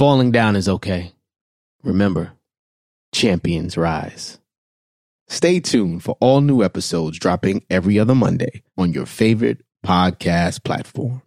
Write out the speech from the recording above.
Falling down is okay. Remember, champions rise. Stay tuned for all new episodes dropping every other Monday on your favorite podcast platform.